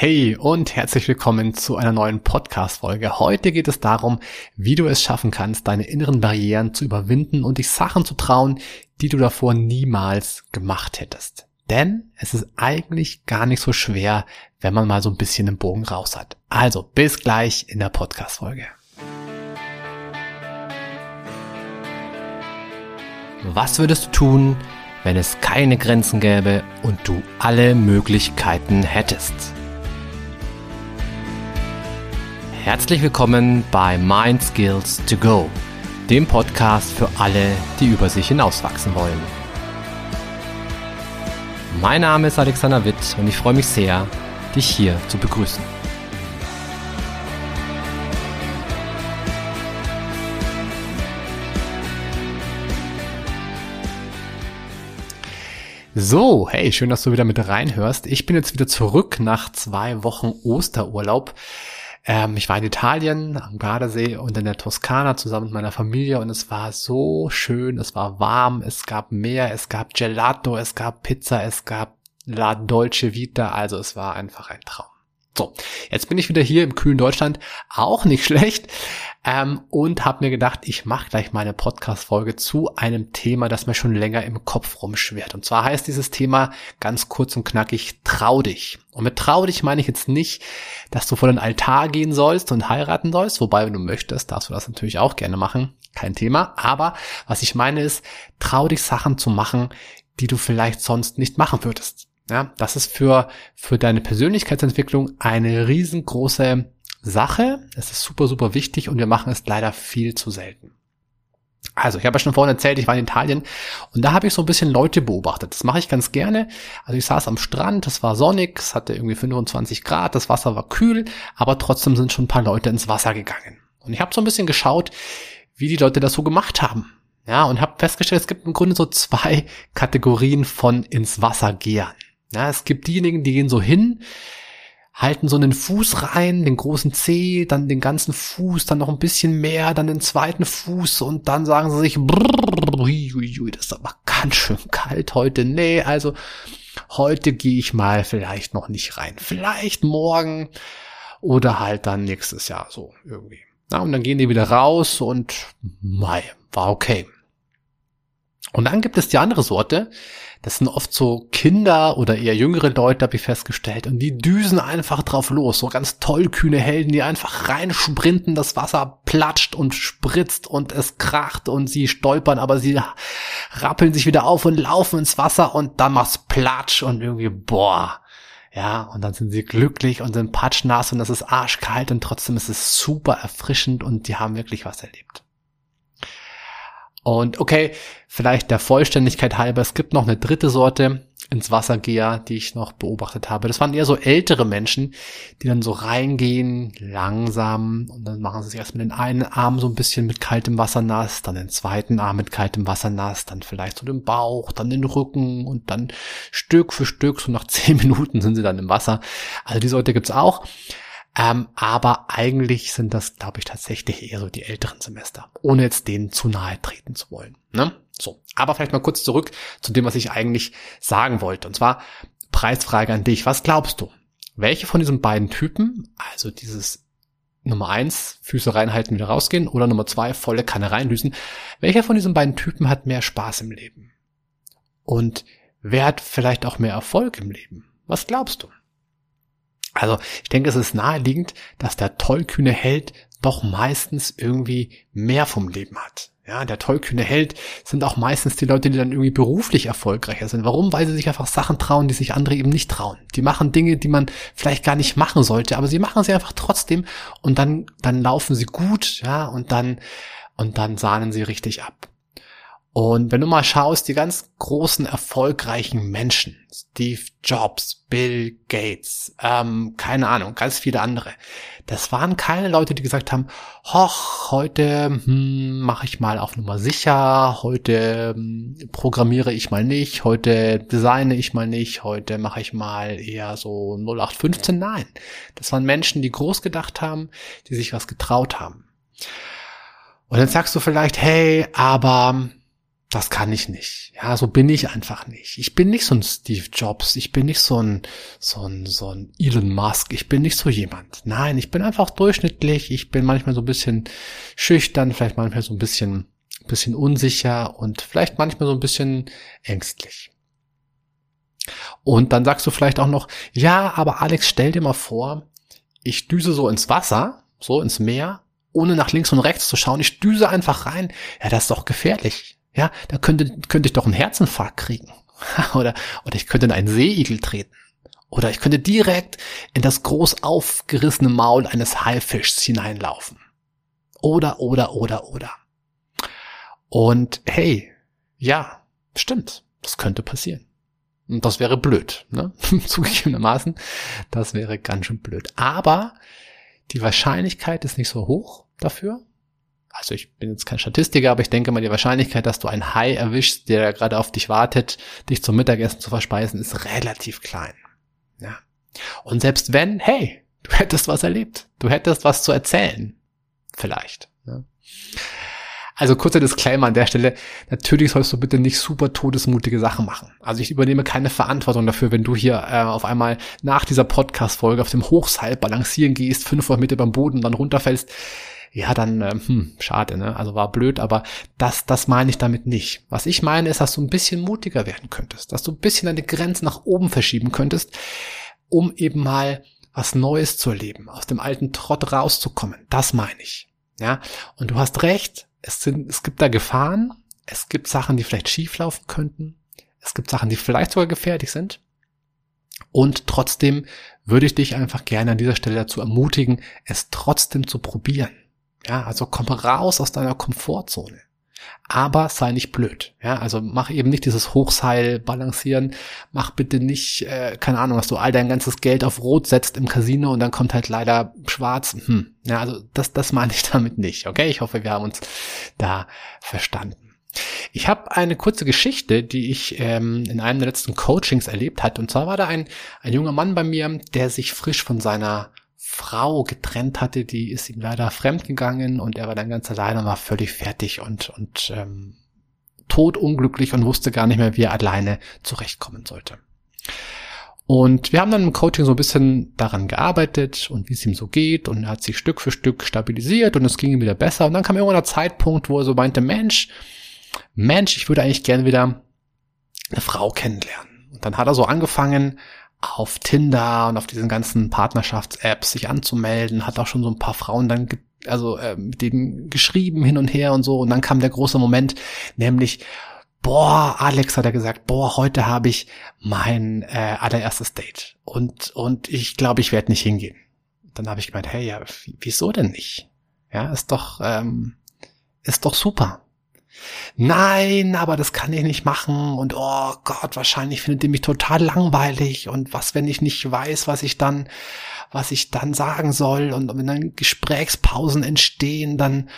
Hey und herzlich willkommen zu einer neuen Podcast-Folge. Heute geht es darum, wie du es schaffen kannst, deine inneren Barrieren zu überwinden und dich Sachen zu trauen, die du davor niemals gemacht hättest. Denn es ist eigentlich gar nicht so schwer, wenn man mal so ein bisschen den Bogen raus hat. Also bis gleich in der Podcast-Folge. Was würdest du tun, wenn es keine Grenzen gäbe und du alle Möglichkeiten hättest? Herzlich willkommen bei Mind Skills to Go, dem Podcast für alle, die über sich hinauswachsen wollen. Mein Name ist Alexander Witt und ich freue mich sehr, dich hier zu begrüßen. So, hey, schön, dass du wieder mit reinhörst. Ich bin jetzt wieder zurück nach zwei Wochen Osterurlaub. Ähm, ich war in Italien, am Gardasee und in der Toskana zusammen mit meiner Familie und es war so schön, es war warm, es gab Meer, es gab Gelato, es gab Pizza, es gab La Dolce Vita, also es war einfach ein Traum. So, jetzt bin ich wieder hier im kühlen Deutschland, auch nicht schlecht ähm, und habe mir gedacht, ich mache gleich meine Podcast-Folge zu einem Thema, das mir schon länger im Kopf rumschwert. Und zwar heißt dieses Thema ganz kurz und knackig, trau dich. Und mit trau dich meine ich jetzt nicht, dass du vor den Altar gehen sollst und heiraten sollst, wobei, wenn du möchtest, darfst du das natürlich auch gerne machen, kein Thema. Aber was ich meine ist, trau dich Sachen zu machen, die du vielleicht sonst nicht machen würdest. Ja, das ist für, für deine Persönlichkeitsentwicklung eine riesengroße Sache. Es ist super, super wichtig und wir machen es leider viel zu selten. Also, ich habe ja schon vorhin erzählt, ich war in Italien und da habe ich so ein bisschen Leute beobachtet. Das mache ich ganz gerne. Also ich saß am Strand, es war sonnig, es hatte irgendwie 25 Grad, das Wasser war kühl, aber trotzdem sind schon ein paar Leute ins Wasser gegangen. Und ich habe so ein bisschen geschaut, wie die Leute das so gemacht haben. Ja, und habe festgestellt, es gibt im Grunde so zwei Kategorien von ins Wasser gehen. Ja, es gibt diejenigen, die gehen so hin, halten so einen Fuß rein, den großen Zeh, dann den ganzen Fuß, dann noch ein bisschen mehr, dann den zweiten Fuß und dann sagen sie sich, brrr, ui, ui, das ist aber ganz schön kalt heute. Nee, also heute gehe ich mal vielleicht noch nicht rein. Vielleicht morgen oder halt dann nächstes Jahr so irgendwie. Na, und dann gehen die wieder raus und mei, war okay. Und dann gibt es die andere Sorte, das sind oft so Kinder oder eher jüngere Leute, habe ich festgestellt. Und die düsen einfach drauf los. So ganz tollkühne Helden, die einfach reinsprinten, das Wasser platscht und spritzt und es kracht und sie stolpern, aber sie rappeln sich wieder auf und laufen ins Wasser und dann macht's platsch und irgendwie, boah. Ja, und dann sind sie glücklich und sind patschnass und es ist arschkalt und trotzdem ist es super erfrischend und die haben wirklich was erlebt. Und okay, vielleicht der Vollständigkeit halber, es gibt noch eine dritte Sorte ins Wassergeher, die ich noch beobachtet habe. Das waren eher so ältere Menschen, die dann so reingehen, langsam, und dann machen sie sich erst mit den einen Arm so ein bisschen mit kaltem Wasser nass, dann den zweiten Arm mit kaltem Wasser nass, dann vielleicht so den Bauch, dann den Rücken und dann Stück für Stück, so nach zehn Minuten sind sie dann im Wasser. Also die Sorte gibt's auch. Ähm, aber eigentlich sind das, glaube ich, tatsächlich eher so die älteren Semester, ohne jetzt denen zu nahe treten zu wollen. Ne? So, aber vielleicht mal kurz zurück zu dem, was ich eigentlich sagen wollte. Und zwar Preisfrage an dich. Was glaubst du? Welche von diesen beiden Typen, also dieses Nummer eins, Füße reinhalten, wieder rausgehen, oder Nummer zwei, volle Kanne reinlösen, welcher von diesen beiden Typen hat mehr Spaß im Leben? Und wer hat vielleicht auch mehr Erfolg im Leben? Was glaubst du? Also ich denke, es ist naheliegend, dass der tollkühne Held doch meistens irgendwie mehr vom Leben hat. Ja, der tollkühne Held sind auch meistens die Leute, die dann irgendwie beruflich erfolgreicher sind. Warum? Weil sie sich einfach Sachen trauen, die sich andere eben nicht trauen. Die machen Dinge, die man vielleicht gar nicht machen sollte, aber sie machen sie einfach trotzdem und dann, dann laufen sie gut, ja, und dann, und dann sahnen sie richtig ab. Und wenn du mal schaust, die ganz großen, erfolgreichen Menschen, Steve Jobs, Bill Gates, ähm, keine Ahnung, ganz viele andere, das waren keine Leute, die gesagt haben, hoch, heute hm, mache ich mal auf Nummer sicher, heute hm, programmiere ich mal nicht, heute designe ich mal nicht, heute mache ich mal eher so 0815. Nein, das waren Menschen, die groß gedacht haben, die sich was getraut haben. Und dann sagst du vielleicht, hey, aber das kann ich nicht. Ja, so bin ich einfach nicht. Ich bin nicht so ein Steve Jobs. Ich bin nicht so ein, so ein, so ein Elon Musk. Ich bin nicht so jemand. Nein, ich bin einfach durchschnittlich. Ich bin manchmal so ein bisschen schüchtern, vielleicht manchmal so ein bisschen, bisschen unsicher und vielleicht manchmal so ein bisschen ängstlich. Und dann sagst du vielleicht auch noch, ja, aber Alex, stell dir mal vor, ich düse so ins Wasser, so ins Meer, ohne nach links und rechts zu schauen. Ich düse einfach rein. Ja, das ist doch gefährlich. Ja, da könnte, könnte ich doch einen Herzinfarkt kriegen. oder, oder ich könnte in einen Seeigel treten. Oder ich könnte direkt in das groß aufgerissene Maul eines Haifischs hineinlaufen. Oder, oder, oder, oder. Und hey, ja, stimmt, das könnte passieren. Und das wäre blöd, ne? Zugegebenermaßen, das wäre ganz schön blöd. Aber die Wahrscheinlichkeit ist nicht so hoch dafür, also ich bin jetzt kein Statistiker, aber ich denke mal, die Wahrscheinlichkeit, dass du einen Hai erwischst, der gerade auf dich wartet, dich zum Mittagessen zu verspeisen, ist relativ klein. Ja. Und selbst wenn, hey, du hättest was erlebt, du hättest was zu erzählen. Vielleicht. Ja. Also kurzer Disclaimer an der Stelle. Natürlich sollst du bitte nicht super todesmutige Sachen machen. Also ich übernehme keine Verantwortung dafür, wenn du hier äh, auf einmal nach dieser Podcast-Folge auf dem Hochseil balancieren gehst, 500 Meter beim Boden, dann runterfällst ja, dann, äh, hm, schade, ne? Also war blöd, aber das, das meine ich damit nicht. Was ich meine, ist, dass du ein bisschen mutiger werden könntest, dass du ein bisschen deine Grenzen nach oben verschieben könntest, um eben mal was Neues zu erleben, aus dem alten Trott rauszukommen. Das meine ich. Ja, und du hast recht, es sind, es gibt da Gefahren, es gibt Sachen, die vielleicht schieflaufen könnten, es gibt Sachen, die vielleicht sogar gefährlich sind. Und trotzdem würde ich dich einfach gerne an dieser Stelle dazu ermutigen, es trotzdem zu probieren. Ja, also komm raus aus deiner Komfortzone. Aber sei nicht blöd. Ja, also mach eben nicht dieses Hochseil balancieren. Mach bitte nicht, äh, keine Ahnung, dass du all dein ganzes Geld auf Rot setzt im Casino und dann kommt halt leider Schwarz. Hm. Ja, also das, das meine ich damit nicht. Okay, ich hoffe, wir haben uns da verstanden. Ich habe eine kurze Geschichte, die ich ähm, in einem der letzten Coachings erlebt hatte. Und zwar war da ein, ein junger Mann bei mir, der sich frisch von seiner Frau getrennt hatte, die ist ihm leider fremd gegangen und er war dann ganz alleine und war völlig fertig und, und ähm, todunglücklich und wusste gar nicht mehr, wie er alleine zurechtkommen sollte. Und wir haben dann im Coaching so ein bisschen daran gearbeitet und wie es ihm so geht und er hat sich Stück für Stück stabilisiert und es ging ihm wieder besser. Und dann kam irgendwann der Zeitpunkt, wo er so meinte, Mensch, Mensch, ich würde eigentlich gerne wieder eine Frau kennenlernen. Und dann hat er so angefangen, auf Tinder und auf diesen ganzen Partnerschafts-Apps sich anzumelden, hat auch schon so ein paar Frauen dann also äh, mit denen geschrieben hin und her und so und dann kam der große Moment, nämlich boah, Alex hat er gesagt, boah, heute habe ich mein äh, allererstes Date und und ich glaube, ich werde nicht hingehen. Dann habe ich gemeint, hey, ja, wieso denn nicht? Ja, ist doch ähm, ist doch super nein, aber das kann ich nicht machen. Und oh Gott, wahrscheinlich findet ihr mich total langweilig. Und was, wenn ich nicht weiß, was ich dann, was ich dann sagen soll? Und wenn dann Gesprächspausen entstehen, dann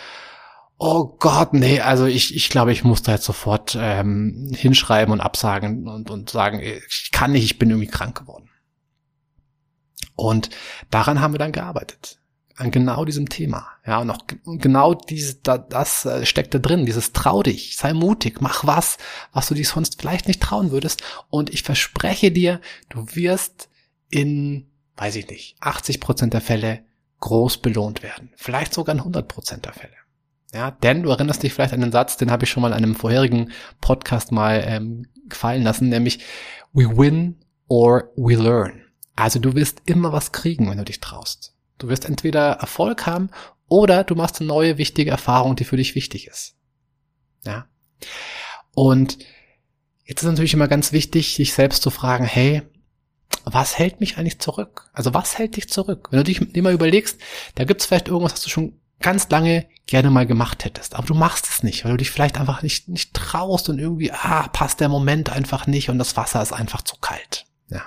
oh Gott, nee, also ich, ich glaube, ich muss da jetzt sofort ähm, hinschreiben und absagen und, und sagen, ich kann nicht, ich bin irgendwie krank geworden. Und daran haben wir dann gearbeitet an genau diesem Thema. Ja, und auch genau dieses, das, das äh, steckt da drin, dieses trau dich, sei mutig, mach was, was du dich sonst vielleicht nicht trauen würdest. Und ich verspreche dir, du wirst in, weiß ich nicht, 80 Prozent der Fälle groß belohnt werden. Vielleicht sogar in 100 Prozent der Fälle. Ja, denn du erinnerst dich vielleicht an den Satz, den habe ich schon mal in einem vorherigen Podcast mal ähm, gefallen lassen, nämlich we win or we learn. Also du wirst immer was kriegen, wenn du dich traust. Du wirst entweder Erfolg haben oder du machst eine neue wichtige Erfahrung, die für dich wichtig ist. Ja. Und jetzt ist natürlich immer ganz wichtig, sich selbst zu fragen, hey, was hält mich eigentlich zurück? Also was hält dich zurück? Wenn du dich immer überlegst, da gibt es vielleicht irgendwas, was du schon ganz lange gerne mal gemacht hättest, aber du machst es nicht, weil du dich vielleicht einfach nicht, nicht traust und irgendwie, ah, passt der Moment einfach nicht und das Wasser ist einfach zu kalt. Ja.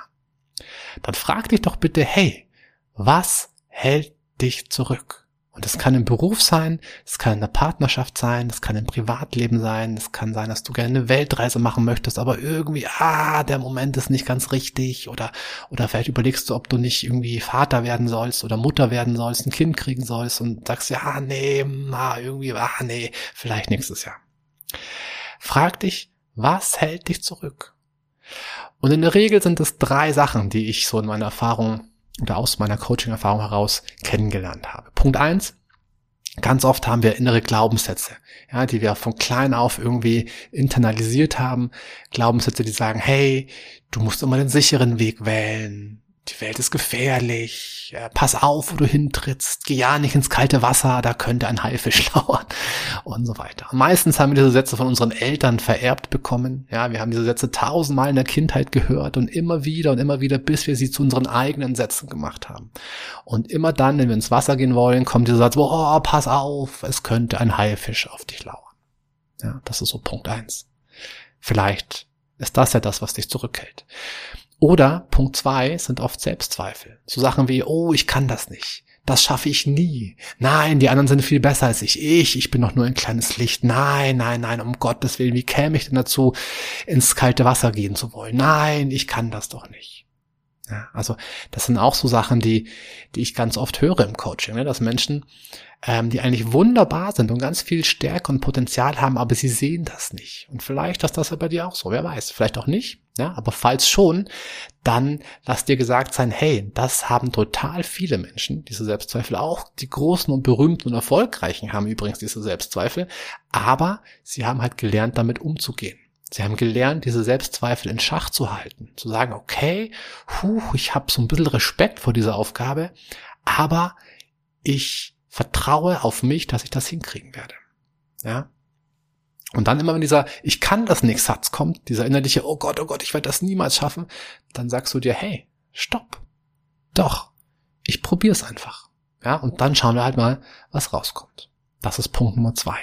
Dann frag dich doch bitte, hey, was hält dich zurück? Und das kann im Beruf sein, es kann in der Partnerschaft sein, es kann im Privatleben sein, es kann sein, dass du gerne eine Weltreise machen möchtest, aber irgendwie, ah, der Moment ist nicht ganz richtig oder, oder vielleicht überlegst du, ob du nicht irgendwie Vater werden sollst oder Mutter werden sollst, ein Kind kriegen sollst und sagst, ja, nee, na, irgendwie, ah, nee, vielleicht nächstes Jahr. Frag dich, was hält dich zurück? Und in der Regel sind es drei Sachen, die ich so in meiner Erfahrung oder aus meiner Coaching-Erfahrung heraus kennengelernt habe. Punkt eins, Ganz oft haben wir innere Glaubenssätze, ja, die wir von klein auf irgendwie internalisiert haben. Glaubenssätze, die sagen, hey, du musst immer den sicheren Weg wählen die Welt ist gefährlich, äh, pass auf, wo du hintrittst, geh ja nicht ins kalte Wasser, da könnte ein Haifisch lauern und so weiter. Meistens haben wir diese Sätze von unseren Eltern vererbt bekommen. Ja, wir haben diese Sätze tausendmal in der Kindheit gehört und immer wieder und immer wieder, bis wir sie zu unseren eigenen Sätzen gemacht haben. Und immer dann, wenn wir ins Wasser gehen wollen, kommt dieser Satz, oh, pass auf, es könnte ein Haifisch auf dich lauern. Ja, das ist so Punkt eins. Vielleicht ist das ja das, was dich zurückhält. Oder Punkt zwei sind oft Selbstzweifel. So Sachen wie, oh, ich kann das nicht. Das schaffe ich nie. Nein, die anderen sind viel besser als ich. Ich, ich bin doch nur ein kleines Licht. Nein, nein, nein, um Gottes Willen, wie käme ich denn dazu, ins kalte Wasser gehen zu wollen? Nein, ich kann das doch nicht. Ja, also das sind auch so Sachen, die, die ich ganz oft höre im Coaching, ne? dass Menschen, ähm, die eigentlich wunderbar sind und ganz viel Stärke und Potenzial haben, aber sie sehen das nicht. Und vielleicht ist das ja bei dir auch so, wer weiß, vielleicht auch nicht. Ja, aber falls schon, dann lass dir gesagt sein, hey, das haben total viele Menschen, diese Selbstzweifel. Auch die großen und berühmten und erfolgreichen haben übrigens diese Selbstzweifel. Aber sie haben halt gelernt, damit umzugehen. Sie haben gelernt, diese Selbstzweifel in Schach zu halten. Zu sagen, okay, puh, ich habe so ein bisschen Respekt vor dieser Aufgabe, aber ich vertraue auf mich, dass ich das hinkriegen werde. Ja. Und dann immer, wenn dieser Ich kann das nicht Satz kommt, dieser innerliche Oh Gott, oh Gott, ich werde das niemals schaffen, dann sagst du dir, hey, stopp. Doch, ich probier's einfach. Ja, und dann schauen wir halt mal, was rauskommt. Das ist Punkt Nummer zwei.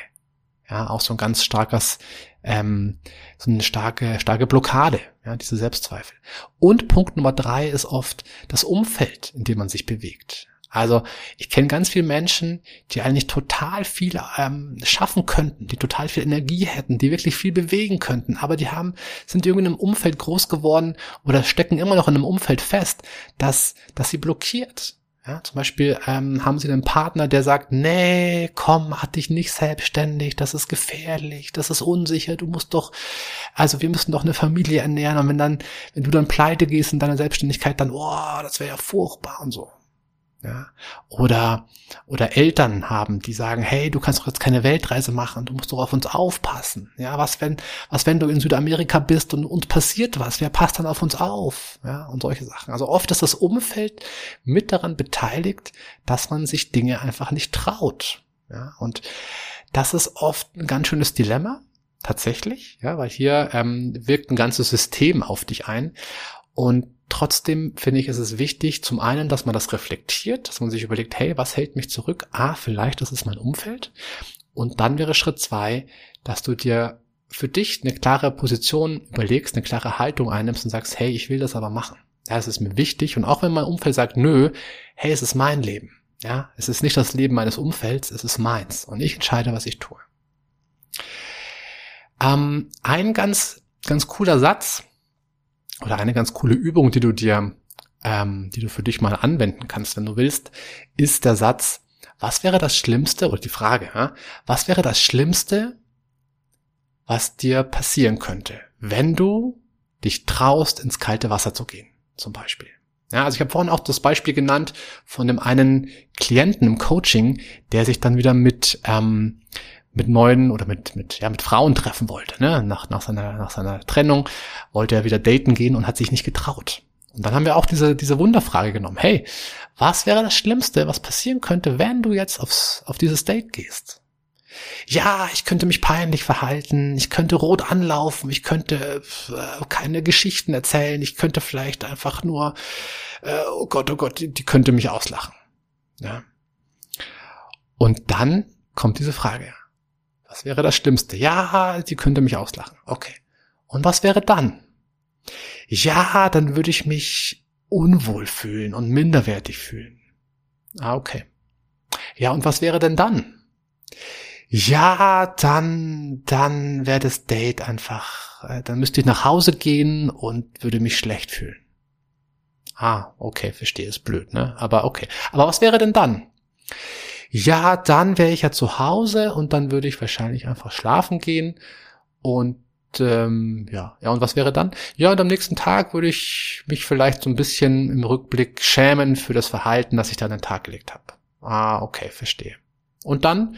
Ja, auch so ein ganz starkes, ähm, so eine starke, starke Blockade, ja, diese Selbstzweifel. Und Punkt Nummer drei ist oft das Umfeld, in dem man sich bewegt. Also ich kenne ganz viele Menschen, die eigentlich total viel ähm, schaffen könnten, die total viel Energie hätten, die wirklich viel bewegen könnten, aber die haben, sind irgendwie in einem Umfeld groß geworden oder stecken immer noch in einem Umfeld fest, dass, dass sie blockiert. Ja, zum Beispiel ähm, haben sie einen Partner, der sagt, nee, komm, mach dich nicht selbstständig, das ist gefährlich, das ist unsicher, du musst doch, also wir müssen doch eine Familie ernähren und wenn dann, wenn du dann pleite gehst in deiner Selbstständigkeit, dann, oh, das wäre ja furchtbar und so. Ja, oder, oder Eltern haben, die sagen, hey, du kannst doch jetzt keine Weltreise machen, du musst doch auf uns aufpassen. Ja, was wenn, was wenn du in Südamerika bist und uns passiert was, wer passt dann auf uns auf? Ja, und solche Sachen. Also oft ist das Umfeld mit daran beteiligt, dass man sich Dinge einfach nicht traut. Ja, und das ist oft ein ganz schönes Dilemma, tatsächlich, ja, weil hier ähm, wirkt ein ganzes System auf dich ein. Und Trotzdem finde ich, ist es wichtig, zum einen, dass man das reflektiert, dass man sich überlegt, hey, was hält mich zurück? Ah, vielleicht ist es mein Umfeld. Und dann wäre Schritt zwei, dass du dir für dich eine klare Position überlegst, eine klare Haltung einnimmst und sagst, hey, ich will das aber machen. Ja, es ist mir wichtig. Und auch wenn mein Umfeld sagt, nö, hey, es ist mein Leben. Ja, es ist nicht das Leben meines Umfelds, es ist meins. Und ich entscheide, was ich tue. Ähm, ein ganz, ganz cooler Satz, oder eine ganz coole Übung, die du dir, ähm, die du für dich mal anwenden kannst, wenn du willst, ist der Satz, was wäre das Schlimmste, oder die Frage, ja, was wäre das Schlimmste, was dir passieren könnte, wenn du dich traust, ins kalte Wasser zu gehen, zum Beispiel. Ja, also ich habe vorhin auch das Beispiel genannt von dem einen Klienten im Coaching, der sich dann wieder mit ähm, mit neuen oder mit, mit, ja, mit Frauen treffen wollte. Ne? Nach, nach, seiner, nach seiner Trennung wollte er wieder daten gehen und hat sich nicht getraut. Und dann haben wir auch diese, diese Wunderfrage genommen. Hey, was wäre das Schlimmste, was passieren könnte, wenn du jetzt aufs, auf dieses Date gehst? Ja, ich könnte mich peinlich verhalten, ich könnte rot anlaufen, ich könnte äh, keine Geschichten erzählen, ich könnte vielleicht einfach nur, äh, oh Gott, oh Gott, die, die könnte mich auslachen. Ja. Und dann kommt diese Frage. Was wäre das Schlimmste? Ja, sie könnte mich auslachen. Okay. Und was wäre dann? Ja, dann würde ich mich unwohl fühlen und minderwertig fühlen. Ah, okay. Ja, und was wäre denn dann? Ja, dann, dann wäre das Date einfach, äh, dann müsste ich nach Hause gehen und würde mich schlecht fühlen. Ah, okay, verstehe, ist blöd, ne? Aber okay. Aber was wäre denn dann? Ja, dann wäre ich ja zu Hause und dann würde ich wahrscheinlich einfach schlafen gehen Und ähm, ja, ja, und was wäre dann? Ja, und am nächsten Tag würde ich mich vielleicht so ein bisschen im Rückblick schämen für das Verhalten, das ich da an den Tag gelegt habe. Ah, okay, verstehe. Und dann,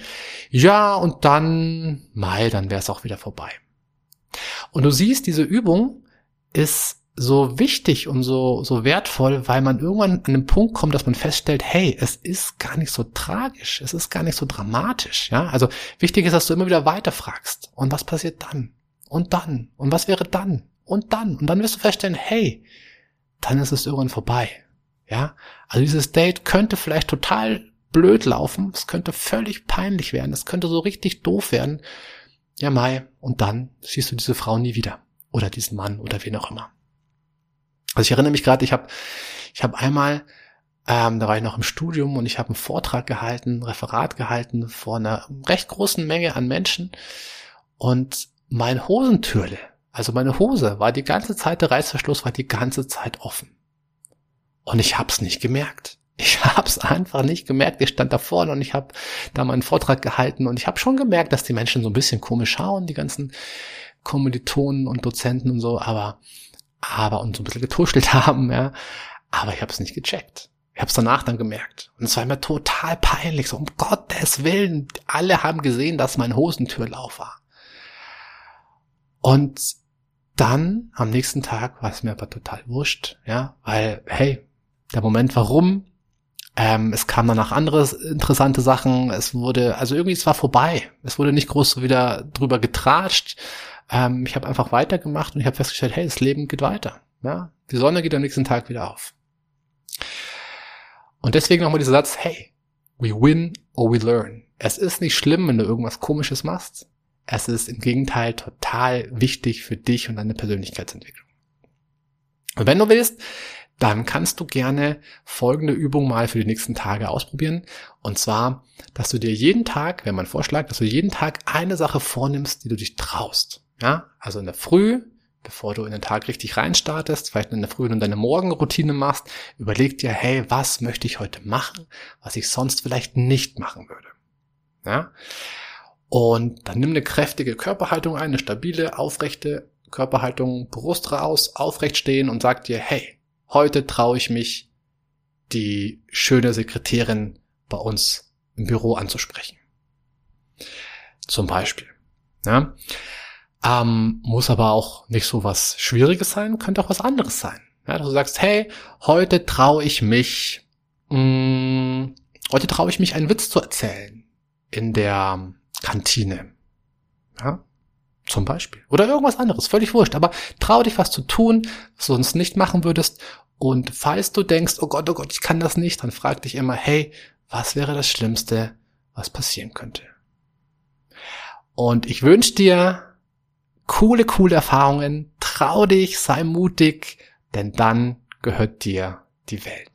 ja, und dann, mal, dann wäre es auch wieder vorbei. Und du siehst, diese Übung ist so wichtig und so, so wertvoll, weil man irgendwann an den Punkt kommt, dass man feststellt, hey, es ist gar nicht so tragisch, es ist gar nicht so dramatisch, ja. Also wichtig ist, dass du immer wieder weiterfragst. Und was passiert dann? Und dann? Und was wäre dann? Und dann? Und dann wirst du feststellen, hey, dann ist es irgendwann vorbei, ja. Also dieses Date könnte vielleicht total blöd laufen, es könnte völlig peinlich werden, es könnte so richtig doof werden. Ja, Mai, und dann siehst du diese Frau nie wieder. Oder diesen Mann oder wen auch immer. Also ich erinnere mich gerade, ich habe ich hab einmal, ähm, da war ich noch im Studium und ich habe einen Vortrag gehalten, ein Referat gehalten vor einer recht großen Menge an Menschen und mein Hosentürle, also meine Hose, war die ganze Zeit, der Reißverschluss war die ganze Zeit offen. Und ich hab's nicht gemerkt. Ich hab's einfach nicht gemerkt. Ich stand da vorne und ich habe da meinen Vortrag gehalten und ich habe schon gemerkt, dass die Menschen so ein bisschen komisch schauen, die ganzen Kommilitonen und Dozenten und so, aber aber und so ein bisschen getuschelt haben, ja. Aber ich habe es nicht gecheckt. Ich habe es danach dann gemerkt. Und es war mir total peinlich. So, um Gottes Willen, alle haben gesehen, dass mein Hosentürlauf war. Und dann, am nächsten Tag, war es mir aber total wurscht, ja, weil, hey, der Moment, warum, ähm, es kam danach andere interessante Sachen, es wurde, also irgendwie, es war vorbei. Es wurde nicht groß wieder drüber getratscht. Ähm, ich habe einfach weitergemacht und ich habe festgestellt, hey, das Leben geht weiter. Ja, die Sonne geht am nächsten Tag wieder auf. Und deswegen nochmal dieser Satz, hey, we win or we learn. Es ist nicht schlimm, wenn du irgendwas komisches machst. Es ist im Gegenteil total wichtig für dich und deine Persönlichkeitsentwicklung. Und wenn du willst, dann kannst du gerne folgende Übung mal für die nächsten Tage ausprobieren. Und zwar, dass du dir jeden Tag, wenn man vorschlägt, dass du jeden Tag eine Sache vornimmst, die du dich traust. Ja, also in der Früh, bevor du in den Tag richtig reinstartest, vielleicht in der Früh und deine Morgenroutine machst, überleg dir, hey, was möchte ich heute machen, was ich sonst vielleicht nicht machen würde. Ja? Und dann nimm eine kräftige Körperhaltung ein, eine stabile, aufrechte Körperhaltung, Brust raus, aufrecht stehen und sag dir, hey, heute traue ich mich, die schöne Sekretärin bei uns im Büro anzusprechen. Zum Beispiel. Ja? Ähm, muss aber auch nicht so was Schwieriges sein, könnte auch was anderes sein. Ja, dass du sagst, hey, heute traue ich mich, mh, mm, heute traue ich mich, einen Witz zu erzählen in der Kantine. Ja, zum Beispiel. Oder irgendwas anderes, völlig wurscht. Aber trau dich was zu tun, was du sonst nicht machen würdest. Und falls du denkst, oh Gott, oh Gott, ich kann das nicht, dann frag dich immer, hey, was wäre das Schlimmste, was passieren könnte? Und ich wünsche dir coole, coole Erfahrungen. Trau dich, sei mutig, denn dann gehört dir die Welt.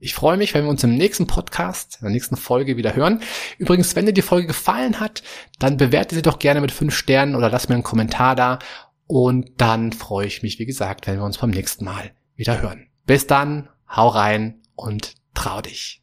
Ich freue mich, wenn wir uns im nächsten Podcast, in der nächsten Folge wieder hören. Übrigens, wenn dir die Folge gefallen hat, dann bewerte sie doch gerne mit fünf Sternen oder lass mir einen Kommentar da. Und dann freue ich mich, wie gesagt, wenn wir uns beim nächsten Mal wieder hören. Bis dann, hau rein und trau dich.